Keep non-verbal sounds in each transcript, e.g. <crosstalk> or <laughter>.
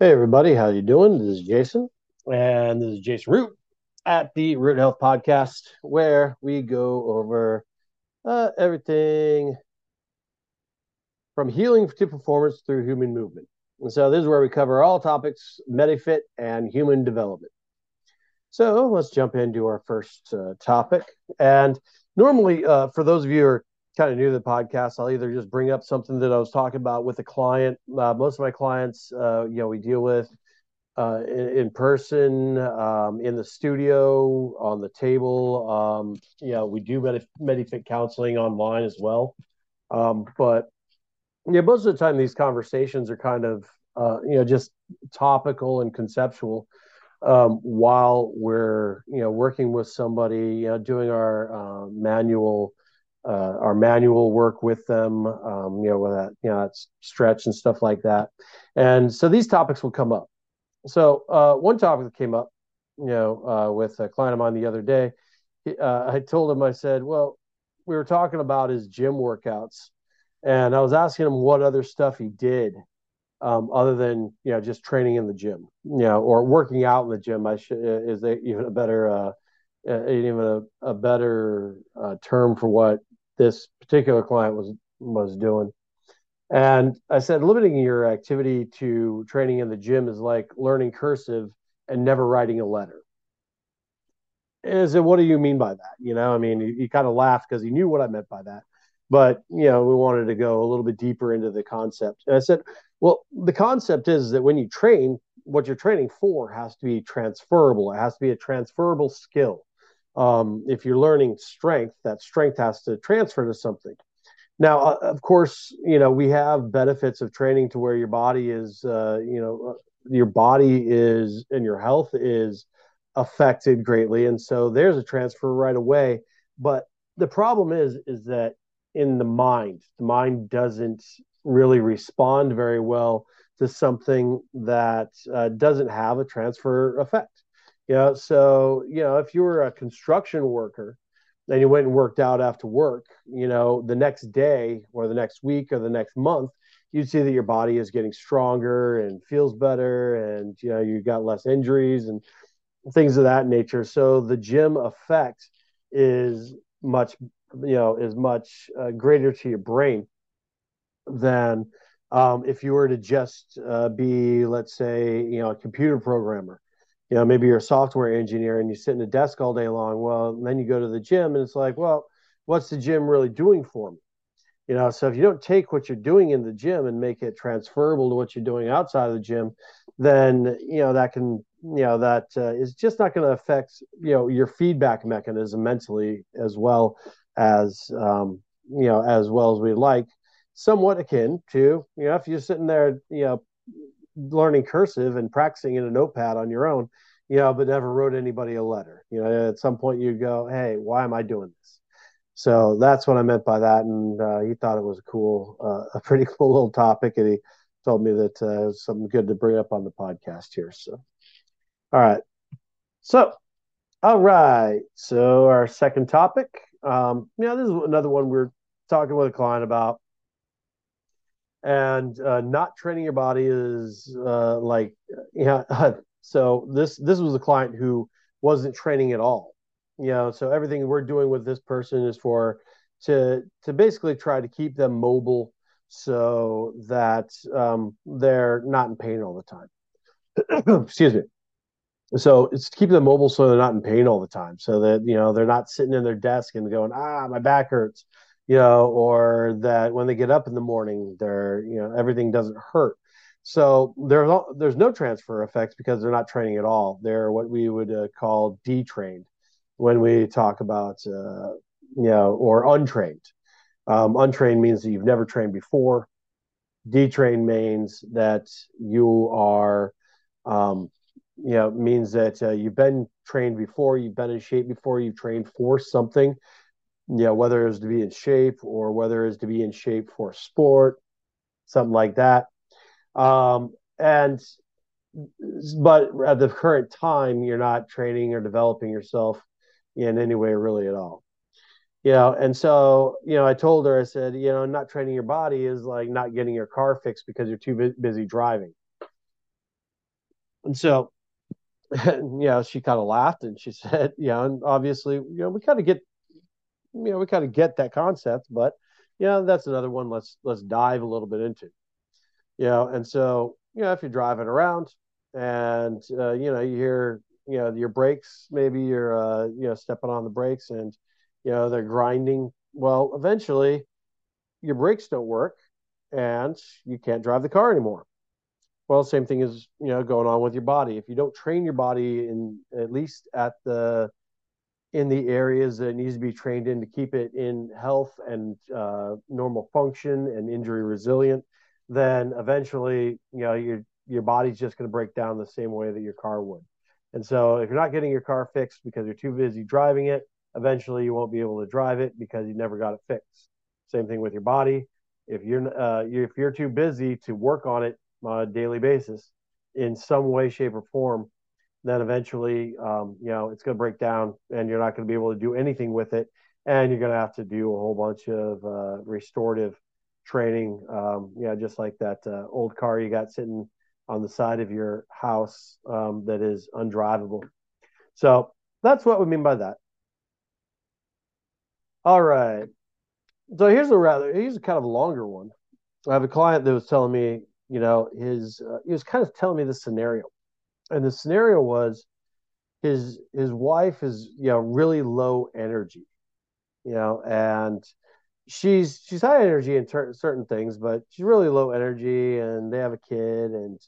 Hey everybody, how you doing? This is Jason, and this is Jason Root at the Root Health Podcast, where we go over uh, everything from healing to performance through human movement. And so this is where we cover all topics MediFit and human development. So let's jump into our first uh, topic. And normally, uh, for those of you who are kind of new to the podcast, I'll either just bring up something that I was talking about with a client. Uh, most of my clients, uh, you know, we deal with uh, in, in, person, um, in the studio, on the table. Um, you know, we do Medi- MediFit counseling online as well. Um, but yeah, most of the time these conversations are kind of, uh, you know, just topical and conceptual. Um, while we're you know working with somebody, you know, doing our uh, manual uh, our manual work with them, um, you know, with that, you know, that's stretch and stuff like that. And so these topics will come up. So uh, one topic that came up, you know, uh, with a client of mine the other day, uh, I told him, I said, well, we were talking about his gym workouts, and I was asking him what other stuff he did um, other than you know just training in the gym, you know, or working out in the gym. I should is there even a better uh, even a, a better uh, term for what this particular client was was doing. And I said, limiting your activity to training in the gym is like learning cursive and never writing a letter. And said, what do you mean by that? You know, I mean, he, he kind of laughed because he knew what I meant by that. But, you know, we wanted to go a little bit deeper into the concept. And I said, well, the concept is that when you train, what you're training for has to be transferable. It has to be a transferable skill um, if you're learning strength, that strength has to transfer to something. Now, uh, of course, you know we have benefits of training to where your body is, uh, you know, uh, your body is and your health is affected greatly, and so there's a transfer right away. But the problem is, is that in the mind, the mind doesn't really respond very well to something that uh, doesn't have a transfer effect. You know, so you know, if you were a construction worker and you went and worked out after work, you know, the next day or the next week or the next month, you'd see that your body is getting stronger and feels better, and you know, you got less injuries and things of that nature. So the gym effect is much, you know, is much uh, greater to your brain than um, if you were to just uh, be, let's say, you know, a computer programmer you know, maybe you're a software engineer and you sit in a desk all day long. Well, then you go to the gym and it's like, well, what's the gym really doing for me? You know, so if you don't take what you're doing in the gym and make it transferable to what you're doing outside of the gym, then you know that can, you know, that uh, is just not going to affect you know your feedback mechanism mentally as well as um, you know as well as we'd like. Somewhat akin to you know if you're sitting there, you know, learning cursive and practicing in a notepad on your own, you know, but never wrote anybody a letter. You know, at some point you go, hey, why am I doing this? So that's what I meant by that. And uh, he thought it was a cool, uh, <laughs> a pretty cool little topic. And he told me that uh, something good to bring up on the podcast here. So, all right. So, all right. So, our second topic. Um, yeah, this is another one we we're talking with a client about and uh, not training your body is uh, like yeah <laughs> so this this was a client who wasn't training at all you know so everything we're doing with this person is for to to basically try to keep them mobile so that um, they're not in pain all the time. <clears throat> Excuse me. So it's to keep them mobile so they're not in pain all the time so that you know they're not sitting in their desk and going ah my back hurts you know, or that when they get up in the morning, they're, you know, everything doesn't hurt. So there's there's no transfer effects because they're not training at all. They're what we would uh, call detrained when we talk about, uh, you know, or untrained. Um, untrained means that you've never trained before. Detrained means that you are, um, you know, means that uh, you've been trained before, you've been in shape before, you've trained for something, you know, whether it's to be in shape or whether it's to be in shape for sport, something like that. Um, and but at the current time, you're not training or developing yourself in any way really at all. You know, and so, you know, I told her, I said, you know, not training your body is like not getting your car fixed because you're too busy driving. And so, <laughs> you know, she kind of laughed and she said, <laughs> yeah, and obviously, you know, we kind of get, you know, we kind of get that concept, but you know, that's another one. Let's let's dive a little bit into. You know, and so you know, if you're driving around and uh, you know you hear you know your brakes, maybe you're uh, you know stepping on the brakes and you know they're grinding. Well, eventually your brakes don't work and you can't drive the car anymore. Well, same thing is you know going on with your body. If you don't train your body in at least at the in the areas that it needs to be trained in to keep it in health and uh, normal function and injury resilient, then eventually, you know, your your body's just going to break down the same way that your car would. And so, if you're not getting your car fixed because you're too busy driving it, eventually you won't be able to drive it because you never got it fixed. Same thing with your body. If you're uh, if you're too busy to work on it on a daily basis in some way, shape, or form, then eventually, um, you know, it's going to break down and you're not going to be able to do anything with it. And you're going to have to do a whole bunch of uh, restorative training. Um, you know, just like that uh, old car you got sitting on the side of your house um, that is undrivable. So that's what we mean by that. All right. So here's a rather, here's a kind of a longer one. I have a client that was telling me, you know, his, uh, he was kind of telling me the scenario and the scenario was his his wife is you know really low energy you know and she's she's high energy in ter- certain things but she's really low energy and they have a kid and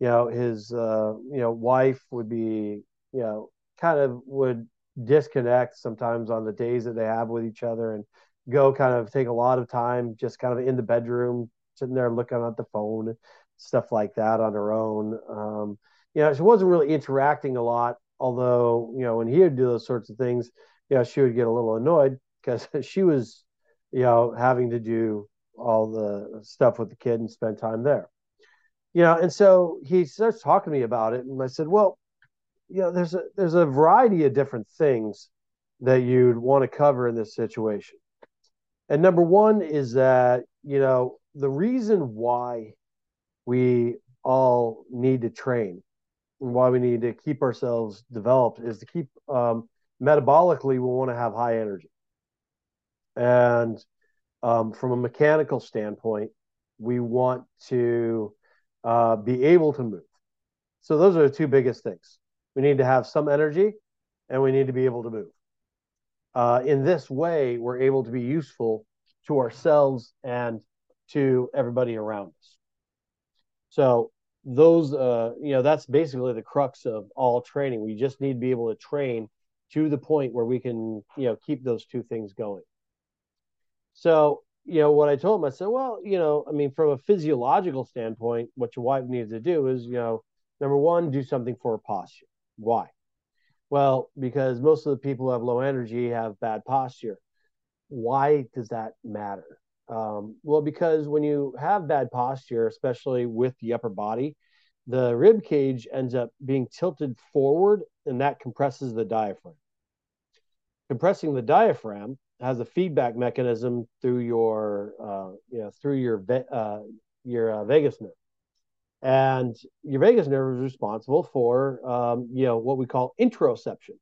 you know his uh you know wife would be you know kind of would disconnect sometimes on the days that they have with each other and go kind of take a lot of time just kind of in the bedroom sitting there looking at the phone stuff like that on her own. Um you know, she wasn't really interacting a lot. Although, you know, when he would do those sorts of things, you know, she would get a little annoyed because <laughs> she was, you know, having to do all the stuff with the kid and spend time there. You know, and so he starts talking to me about it, and I said, well, you know, there's a there's a variety of different things that you'd want to cover in this situation. And number one is that, you know, the reason why we all need to train and why we need to keep ourselves developed is to keep um, metabolically we want to have high energy. And um, from a mechanical standpoint we want to uh, be able to move. So those are the two biggest things. We need to have some energy and we need to be able to move. Uh, in this way we're able to be useful to ourselves and to everybody around us. So those uh you know that's basically the crux of all training. We just need to be able to train to the point where we can you know keep those two things going. So you know what i told him i said well you know i mean from a physiological standpoint what your wife needs to do is you know number one do something for her posture. Why? Well because most of the people who have low energy have bad posture. Why does that matter um, well, because when you have bad posture, especially with the upper body, the rib cage ends up being tilted forward, and that compresses the diaphragm. Compressing the diaphragm has a feedback mechanism through your, uh, you know, through your uh, your uh, vagus nerve, and your vagus nerve is responsible for, um, you know, what we call interoception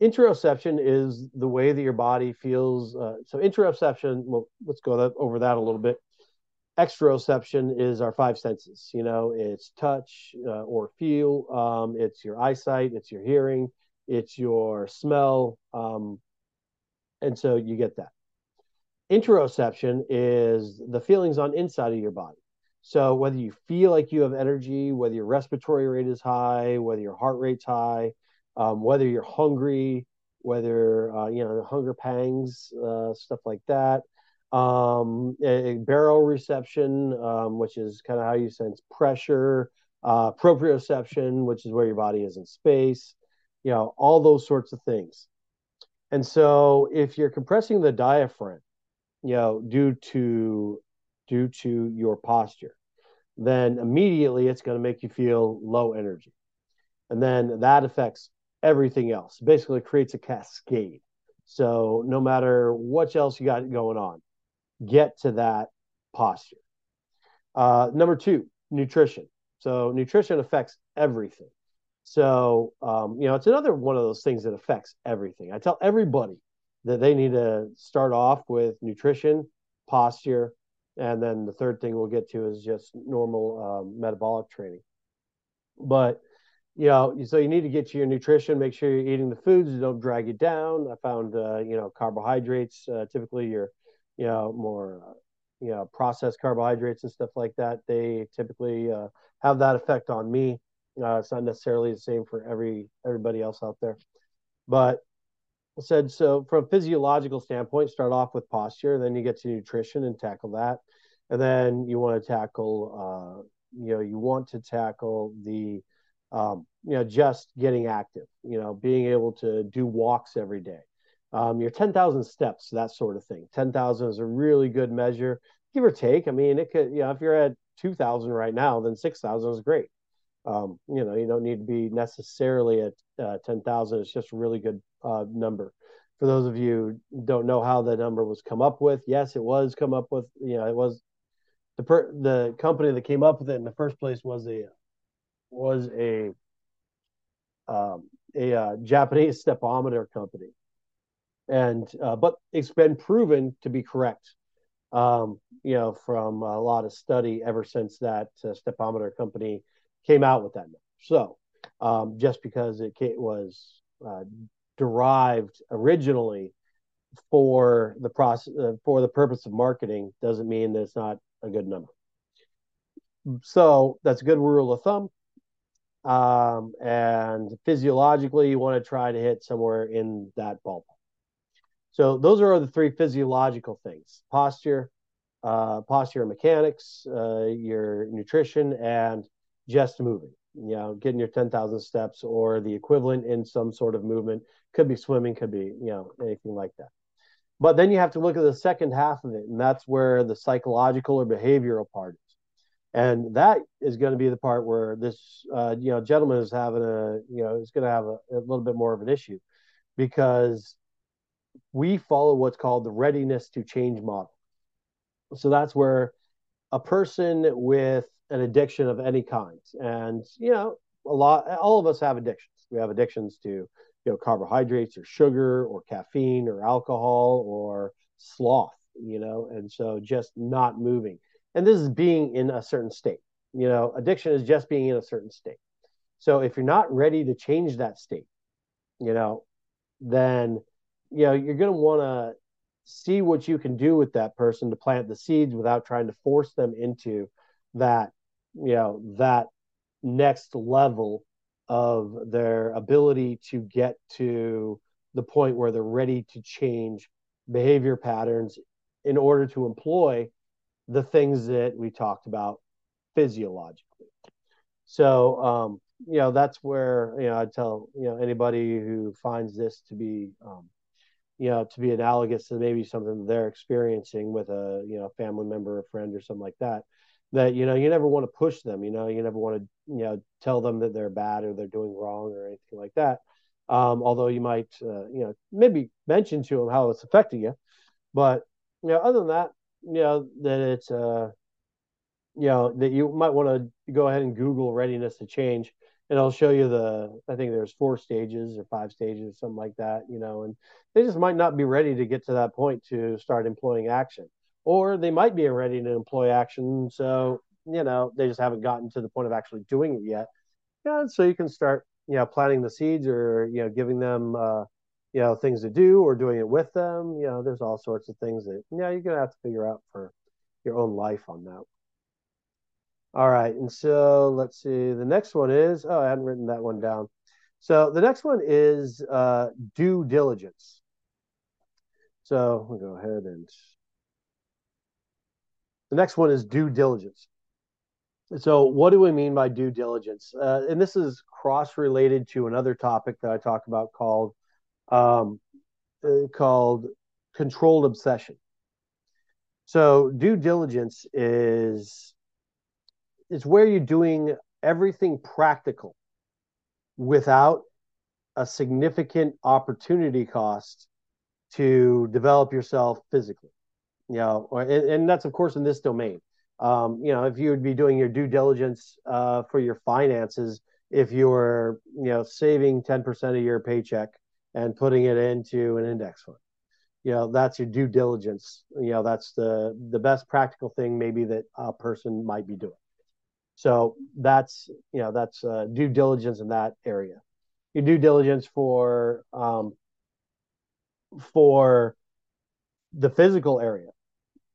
interoception is the way that your body feels. Uh, so interoception, well, let's go that, over that a little bit. Exteroception is our five senses. You know, it's touch uh, or feel. Um, it's your eyesight. It's your hearing. It's your smell. Um, and so you get that. Interoception is the feelings on inside of your body. So whether you feel like you have energy, whether your respiratory rate is high, whether your heart rate's high, um, whether you're hungry, whether uh, you know hunger pangs, uh, stuff like that. Um, baroreception, um, which is kind of how you sense pressure, uh, proprioception, which is where your body is in space. You know, all those sorts of things. And so, if you're compressing the diaphragm, you know, due to due to your posture, then immediately it's going to make you feel low energy. And then that affects everything else. Basically, creates a cascade. So no matter what else you got going on, get to that posture. Uh, number two, nutrition. So nutrition affects everything. So um, you know, it's another one of those things that affects everything. I tell everybody that they need to start off with nutrition, posture, and then the third thing we'll get to is just normal um, metabolic training. But you know, so you need to get to your nutrition. Make sure you're eating the foods that don't drag you down. I found, uh, you know, carbohydrates. Uh, typically, your, you know, more, uh, you know, processed carbohydrates and stuff like that. They typically uh, have that effect on me. Uh, it's not necessarily the same for every everybody else out there, but I said so from physiological standpoint. Start off with posture, then you get to nutrition and tackle that, and then you want to tackle, uh, you know, you want to tackle the um, you know, just getting active, you know, being able to do walks every day. Um, your 10,000 steps, that sort of thing. 10,000 is a really good measure, give or take. I mean, it could, you know, if you're at 2,000 right now, then 6,000 is great. Um, you know, you don't need to be necessarily at uh, 10,000. It's just a really good uh, number. For those of you don't know how the number was come up with, yes, it was come up with. You know, it was the per- the company that came up with it in the first place was a was a um, a uh, Japanese stepometer company, and uh, but it's been proven to be correct. Um, you know, from a lot of study ever since that uh, stepometer company came out with that number. So, um, just because it was uh, derived originally for the process uh, for the purpose of marketing doesn't mean that it's not a good number. So that's a good rule of thumb. Um, and physiologically, you want to try to hit somewhere in that ballpark. So those are the three physiological things: posture, uh, posture mechanics, uh, your nutrition, and just moving. You know, getting your ten thousand steps or the equivalent in some sort of movement. Could be swimming, could be you know anything like that. But then you have to look at the second half of it, and that's where the psychological or behavioral part and that is going to be the part where this uh, you know gentleman is having a you know is going to have a, a, little bit more of an issue because we follow what's called the readiness to change model. So that's where a person with an addiction of any kind and you know a lot all of us have addictions. We have addictions to you know carbohydrates or sugar or caffeine or alcohol or sloth you know and so just not moving and this is being in a certain state. You know, addiction is just being in a certain state. So if you're not ready to change that state, you know, then you know you're going to want to see what you can do with that person to plant the seeds without trying to force them into that you know that next level of their ability to get to the point where they're ready to change behavior patterns in order to employ the things that we talked about physiologically. So, um, you know, that's where, you know, I tell, you know, anybody who finds this to be, um, you know, to be analogous to maybe something they're experiencing with a, you know, family member, a friend, or something like that, that, you know, you never want to push them, you know, you never want to, you know, tell them that they're bad or they're doing wrong or anything like that. Um, although you might, uh, you know, maybe mention to them how it's affecting you. But, you know, other than that, you know that it's uh you know that you might want to go ahead and google readiness to change and i'll show you the i think there's four stages or five stages something like that you know and they just might not be ready to get to that point to start employing action. Or they might be ready to employ action so you know they just haven't gotten to the point of actually doing it yet. Yeah so you can start you know planting the seeds or you know giving them uh you know things to do or doing it with them you know there's all sorts of things that yeah you're gonna have to figure out for your own life on that. All right and so let's see the next one is oh i hadn't written that one down. So the next one is uh, due diligence. So we'll go ahead and the next one is due diligence. So what do we mean by due diligence? Uh, and this is cross related to another topic that i talk about called um, uh, called controlled obsession. So due diligence is is where you're doing everything practical without a significant opportunity cost to develop yourself physically. You know, or, and, and that's of course in this domain. Um, you know, if you would be doing your due diligence uh, for your finances, if you were, you know, saving 10% of your paycheck and putting it into an index fund, you know, that's your due diligence. You know, that's the the best practical thing maybe that a person might be doing. So that's you know that's uh, due diligence in that area. Your due diligence for um, for the physical area,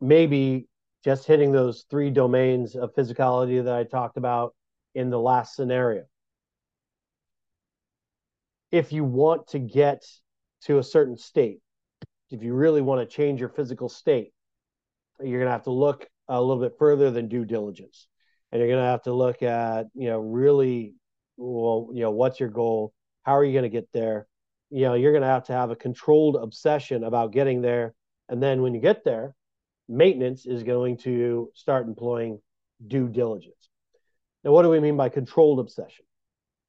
maybe just hitting those three domains of physicality that I talked about in the last scenario. If you want to get to a certain state, if you really want to change your physical state, you're going to have to look a little bit further than due diligence. And you're going to have to look at, you know, really, well, you know, what's your goal? How are you going to get there? You know, you're going to have to have a controlled obsession about getting there. And then when you get there, maintenance is going to start employing due diligence. Now, what do we mean by controlled obsession?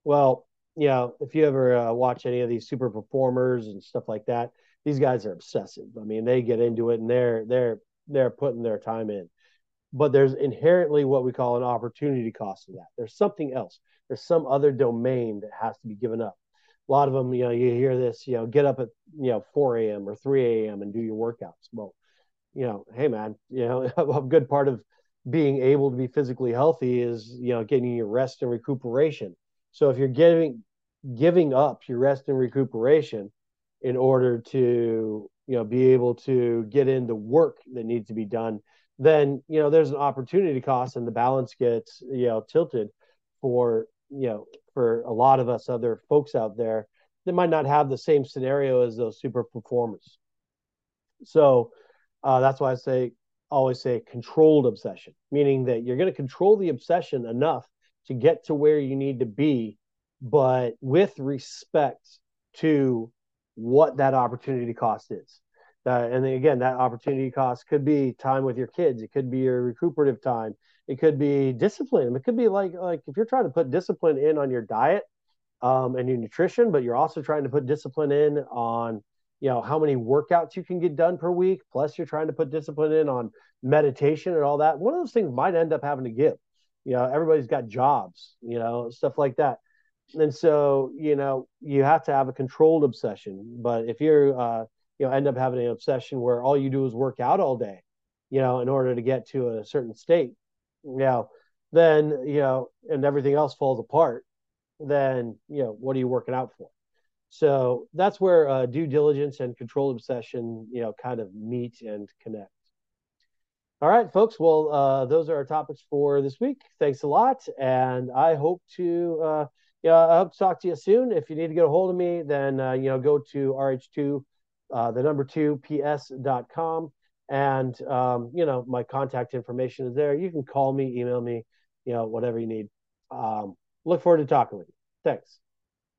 Well, you know, if you ever uh, watch any of these super performers and stuff like that, these guys are obsessive. I mean, they get into it and they're they're they're putting their time in. But there's inherently what we call an opportunity cost of that. There's something else. There's some other domain that has to be given up. A lot of them, you know, you hear this, you know, get up at you know 4 a.m. or 3 a.m. and do your workouts. Well, you know, hey man, you know, <laughs> a good part of being able to be physically healthy is you know getting your rest and recuperation. So if you're giving giving up your rest and recuperation in order to you know be able to get into work that needs to be done then you know there's an opportunity cost and the balance gets you know tilted for you know for a lot of us other folks out there that might not have the same scenario as those super performers. So uh, that's why i say always say controlled obsession meaning that you're going to control the obsession enough to get to where you need to be but with respect to what that opportunity cost is. Uh, and then again, that opportunity cost could be time with your kids. It could be your recuperative time. It could be discipline. It could be like like if you're trying to put discipline in on your diet um, and your nutrition, but you're also trying to put discipline in on you know how many workouts you can get done per week. Plus, you're trying to put discipline in on meditation and all that. One of those things might end up having to give. You know, everybody's got jobs. You know, stuff like that. And so you know you have to have a controlled obsession. But if you're uh, you know end up having an obsession where all you do is work out all day you know in order to get to a certain state you know then you know and everything else falls apart then you know what are you working out for? So that's where uh, due diligence and controlled obsession you know kind of meet and connect all right folks well uh, those are our topics for this week thanks a lot and i hope to uh, yeah, I hope to talk to you soon. If you need to get a hold of me, then uh, you know go to rh2, uh, the number two ps.com, and um, you know my contact information is there. You can call me, email me, you know whatever you need. Um, look forward to talking with you. Thanks.